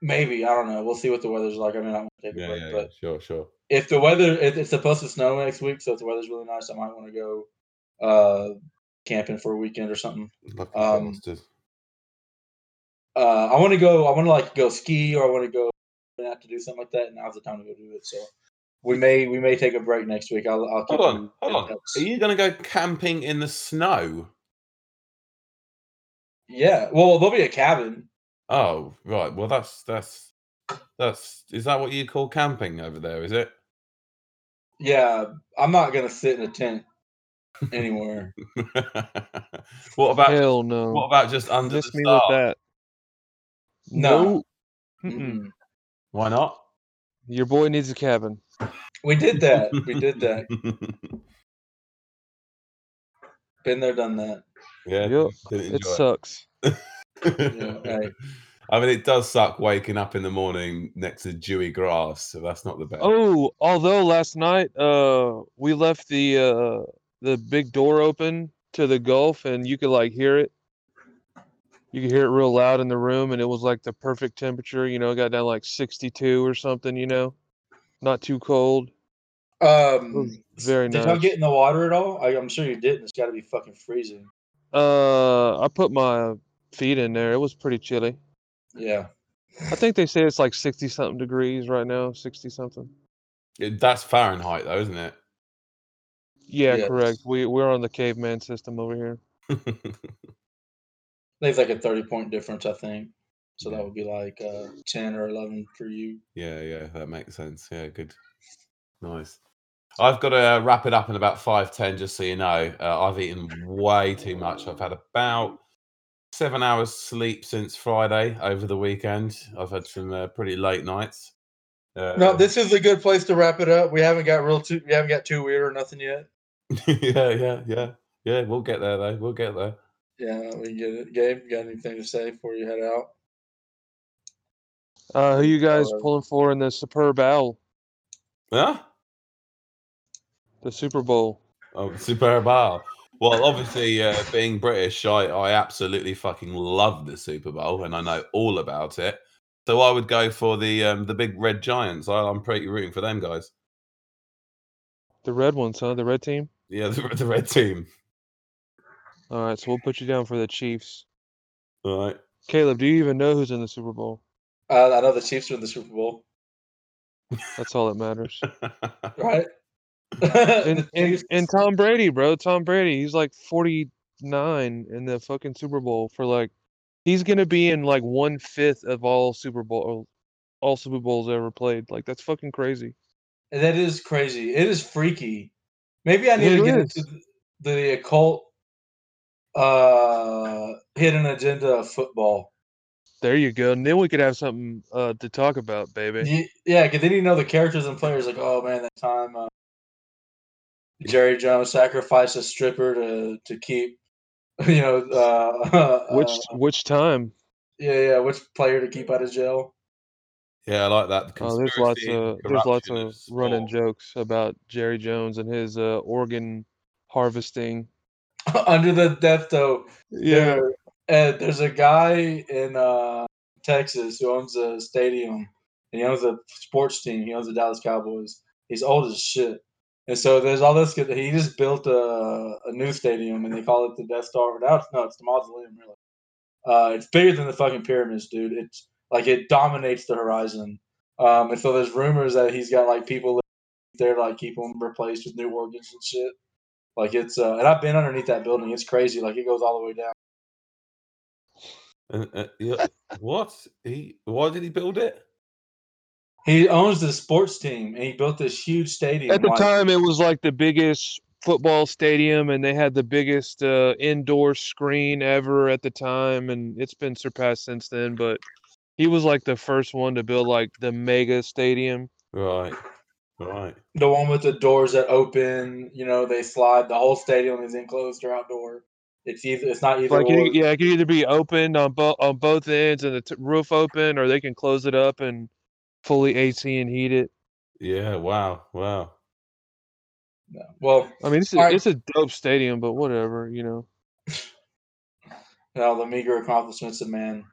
[SPEAKER 1] maybe I don't know. We'll see what the weather's like. I mean, I want to take a
[SPEAKER 3] Yeah.
[SPEAKER 1] break,
[SPEAKER 3] Yeah.
[SPEAKER 1] but
[SPEAKER 3] Sure. Sure.
[SPEAKER 1] if the weather it, it's supposed to snow next week, so if the weather's really nice, I might want to go uh camping for a weekend or something. Um. Uh, I want to go. I want to like go ski, or I want to go and have to do something like that. And now's the time to go do it. So we may we may take a break next week. I'll I'll keep
[SPEAKER 3] Hold on. Hold on.
[SPEAKER 1] touch.
[SPEAKER 3] Are you going to go camping in the snow?
[SPEAKER 1] Yeah. Well, there'll be a cabin.
[SPEAKER 3] Oh, right. Well, that's that's that's. Is that what you call camping over there? Is it?
[SPEAKER 1] Yeah. I'm not gonna sit in a tent anywhere. <laughs>
[SPEAKER 3] what about
[SPEAKER 2] Hell no.
[SPEAKER 3] what about just under
[SPEAKER 2] Miss
[SPEAKER 3] the
[SPEAKER 2] me
[SPEAKER 3] stars?
[SPEAKER 2] with that.
[SPEAKER 1] No.
[SPEAKER 2] Mm-mm.
[SPEAKER 1] Mm-mm.
[SPEAKER 3] Why not?
[SPEAKER 2] Your boy needs a cabin.
[SPEAKER 1] We did that. We did that. <laughs> Been there, done that.
[SPEAKER 3] yeah.
[SPEAKER 2] Yep,
[SPEAKER 3] Didn't
[SPEAKER 2] It sucks. <laughs>
[SPEAKER 1] Yeah. Hey.
[SPEAKER 3] I mean, it does suck waking up in the morning next to dewy grass, so that's not the best.
[SPEAKER 2] Oh, although last night uh we left the uh the big door open to the Gulf and you could like hear it. You could hear it real loud in the room and it was like the perfect temperature, you know, it got down like 62 or something, you know. Not too cold.
[SPEAKER 1] Um,
[SPEAKER 2] was very
[SPEAKER 1] did y'all
[SPEAKER 2] nice.
[SPEAKER 1] get in the water at all? I, I'm sure you didn't. It's got to be fucking freezing.
[SPEAKER 2] Uh I put my feet in there. It was pretty chilly.
[SPEAKER 1] Yeah.
[SPEAKER 2] I think they say it's like 60 something degrees right now, 60 something.
[SPEAKER 3] It- that's Fahrenheit, though, isn't it?
[SPEAKER 2] Yeah,
[SPEAKER 1] Yes.
[SPEAKER 2] correct. We we're on the caveman system over here. <laughs>
[SPEAKER 1] Think it's like a 30 point difference, I think. So that would be like uh, 10 or 11 for you.
[SPEAKER 3] yeah, yeah, that makes sense. Yeah, good, nice. I've got to uh, wrap it up in about five ten, just so you know. Uh, I've eaten way too much. I've had about seven hours sleep since Friday over the weekend. I've had some uh, pretty late nights. Uh,
[SPEAKER 1] No, this is a good place to wrap it up. We haven't got real too we haven't got too weird or nothing yet. <laughs>
[SPEAKER 3] yeah, yeah, yeah, yeah. We'll get there though. We'll get there.
[SPEAKER 1] Yeah, we get it. Gabe, got anything to say before you head out?
[SPEAKER 2] Uh, who you guys
[SPEAKER 1] Uh,
[SPEAKER 2] pulling for in the Superb Owl,
[SPEAKER 3] Huh?
[SPEAKER 2] the Super Bowl?
[SPEAKER 3] Oh, Super Bowl. Well, obviously, uh, being British, I, I absolutely fucking love the Super Bowl, and I know all about it. So I would go for the um, the big red giants. I, I'm pretty rooting for them guys.
[SPEAKER 2] The red ones, huh? The red team.
[SPEAKER 3] Yeah, <laughs> the, the red team.
[SPEAKER 2] All right, so we'll put you down for the Chiefs.
[SPEAKER 3] All right.
[SPEAKER 2] Caleb, do you even know who's in the Super Bowl?
[SPEAKER 1] Uh, I know the Chiefs are in the Super Bowl,
[SPEAKER 2] That's all that matters. <laughs>
[SPEAKER 1] right?
[SPEAKER 2] And <laughs> and, and Tom Brady, bro. Tom Brady, he's like 49 in the fucking Super Bowl for like he's gonna be in like one fifth of all Super Bowl all Super Bowls ever played. Like that's fucking crazy.
[SPEAKER 1] that is crazy. It is freaky. Maybe I need
[SPEAKER 2] It
[SPEAKER 1] to get
[SPEAKER 2] is.
[SPEAKER 1] into the, the occult uh hidden agenda of football.
[SPEAKER 2] There you go. And then we could have something uh to talk about, baby.
[SPEAKER 1] Yeah, because then you know the characters and players like, oh man, that time uh, Jerry Jones sacrificed a stripper to to keep, <laughs> you know, uh,
[SPEAKER 2] Which
[SPEAKER 1] uh,
[SPEAKER 2] which time?
[SPEAKER 1] yeah, yeah, which player to keep out of jail.
[SPEAKER 3] yeah, I like that. The
[SPEAKER 2] Oh, there's lots of there's lots of running
[SPEAKER 3] sport.
[SPEAKER 2] jokes about Jerry Jones and his uh organ harvesting. <laughs>
[SPEAKER 1] Under the death though,
[SPEAKER 2] Yeah.
[SPEAKER 1] there, uh, there's a guy in uh, Texas who owns a stadium and he owns a sports team. He owns the Dallas Cowboys. He's old as shit. And so there's all this. He just built a, a new stadium and they call it the Death Star. Now it's, no, it's the mausoleum, really. Uh, it's bigger than the fucking pyramids, dude. It's like it dominates the horizon. Um, and so there's rumors that he's got like people there to like keep them replaced with new organs and shit. Like it's uh, and I've been underneath that building. It's crazy. Like it goes all the way down.
[SPEAKER 3] Uh, uh, yeah, what? He? Why did he build it?
[SPEAKER 1] He owns the sports team, and he built this huge stadium.
[SPEAKER 2] At the
[SPEAKER 1] like-
[SPEAKER 2] time, it was like the biggest football stadium, and they had the biggest uh, indoor screen ever at the time, and it's been surpassed since then. But he was like the first one to build like the mega stadium.
[SPEAKER 3] Right, right.
[SPEAKER 1] the one with the doors that open. You know, they slide. The whole stadium is enclosed or outdoor. It's either. It's not either.
[SPEAKER 2] Like,
[SPEAKER 1] or.
[SPEAKER 2] it, yeah, it could either be opened on both on both ends and the t- roof open, or they can close it up and fully AC and heat it.
[SPEAKER 3] Yeah. Wow. Wow.
[SPEAKER 1] Yeah. Well,
[SPEAKER 2] I mean, it's a,
[SPEAKER 1] Alright.
[SPEAKER 2] it's a dope stadium, but whatever, you know. <laughs>
[SPEAKER 1] you know, the meager accomplishments of man.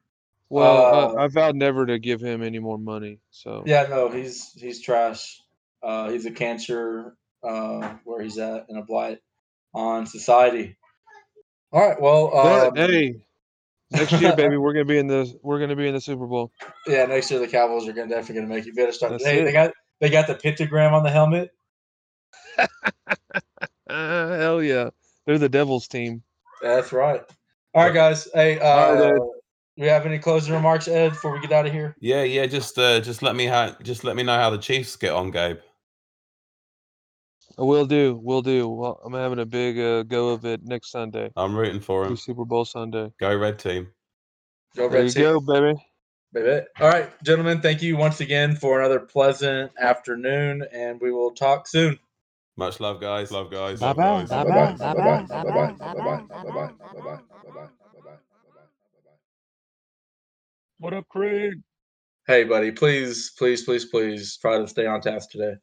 [SPEAKER 2] Well,
[SPEAKER 1] Uh,
[SPEAKER 2] I, I vowed never to give him any more money, so
[SPEAKER 1] Yeah, no, he's he's trash. Uh, he's a cancer uh, where he's at and a blight on society. All right. Well, um,
[SPEAKER 2] But hey, next year, <laughs> baby, we're gonna be in the we're gonna be in the Super Bowl.
[SPEAKER 1] yeah, next year the Cowboys are gonna definitely gonna make it. You better start.
[SPEAKER 2] That's
[SPEAKER 1] Hey,
[SPEAKER 2] it.
[SPEAKER 1] they got they got the pictogram on the helmet.
[SPEAKER 2] Uh, <laughs> hell yeah, they're the Devils team.
[SPEAKER 1] That's right. All right, guys. Hey, uh,
[SPEAKER 2] All right,
[SPEAKER 1] we have any closing remarks, Ed, before we get out of here?
[SPEAKER 3] Yeah. Yeah. Just uh, just let me how just let me know how the Chiefs get on, Gabe.
[SPEAKER 2] I will do. Will do. Well, I'm having a big uh, go of it next Sunday.
[SPEAKER 3] I'm rooting for him.
[SPEAKER 2] Super Bowl Sunday.
[SPEAKER 3] Go Red Team.
[SPEAKER 1] Go Red Team.
[SPEAKER 2] go, baby.
[SPEAKER 1] Baby. All right, gentlemen. Thank you once again for another pleasant afternoon, and we will talk soon.
[SPEAKER 3] Much love, guys. Love, guys.
[SPEAKER 2] Bye
[SPEAKER 3] bye. Bye
[SPEAKER 2] bye.
[SPEAKER 1] Bye bye. Bye bye. Bye bye. Bye bye. Bye bye.
[SPEAKER 2] What up, Craig?
[SPEAKER 1] Hey, buddy. Please, please, please, please try to stay on task today.